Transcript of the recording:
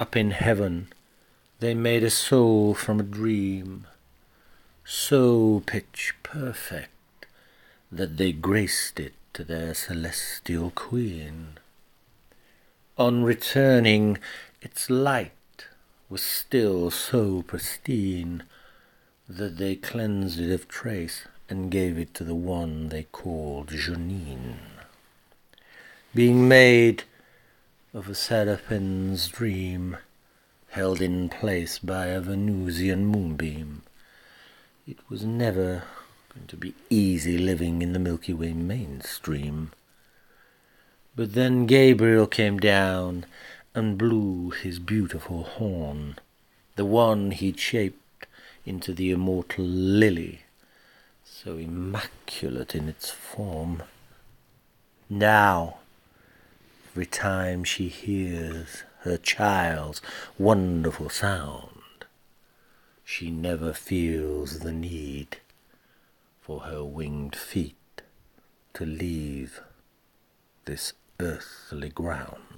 Up in heaven they made a soul from a dream, so pitch perfect that they graced it to their celestial queen. On returning, its light was still so pristine that they cleansed it of trace and gave it to the one they called Janine. Being made of a seraphim's dream, held in place by a Venusian moonbeam, it was never going to be easy living in the Milky Way mainstream. But then Gabriel came down and blew his beautiful horn, the one he'd shaped into the immortal lily, so immaculate in its form. Now, every time she hears her child's wonderful sound, she never feels the need for her winged feet to leave this earthly ground.